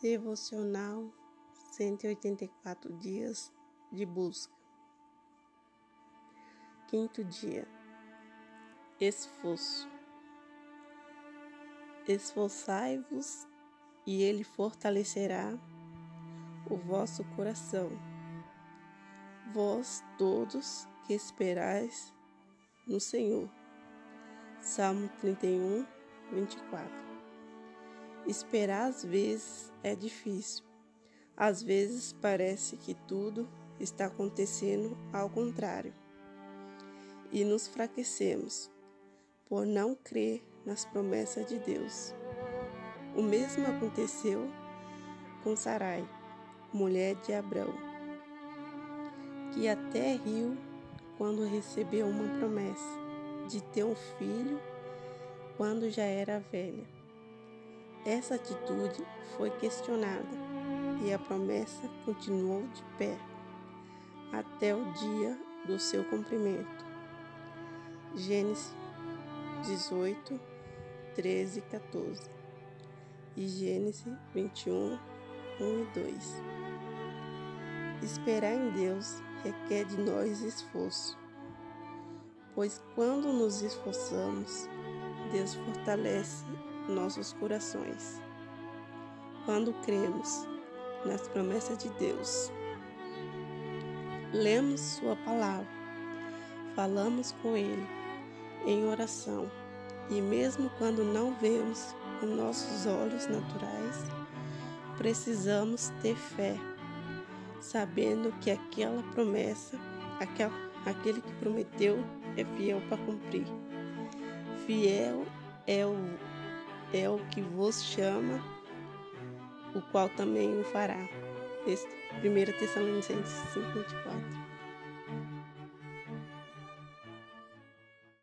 Devocional 184 dias de busca. Quinto dia. Esforço. Esforçai-vos e ele fortalecerá o vosso coração. Vós todos que esperais no Senhor. Salmo 31, 24. Esperar às vezes é difícil. Às vezes parece que tudo está acontecendo ao contrário. E nos fraquecemos por não crer nas promessas de Deus. O mesmo aconteceu com Sarai, mulher de Abraão, que até riu quando recebeu uma promessa de ter um filho quando já era velha. Essa atitude foi questionada e a promessa continuou de pé até o dia do seu cumprimento. Gênesis 18, 13 e 14 e Gênesis 21, 1 e 2. Esperar em Deus requer de nós esforço, pois quando nos esforçamos, Deus fortalece nossos corações. Quando cremos nas promessas de Deus, lemos Sua palavra, falamos com Ele em oração e, mesmo quando não vemos com nossos olhos naturais, precisamos ter fé, sabendo que aquela promessa, aquela, aquele que prometeu, é fiel para cumprir. Fiel é o é o que vos chama, o qual também o fará. 1 Tessalonicenses 5, 24.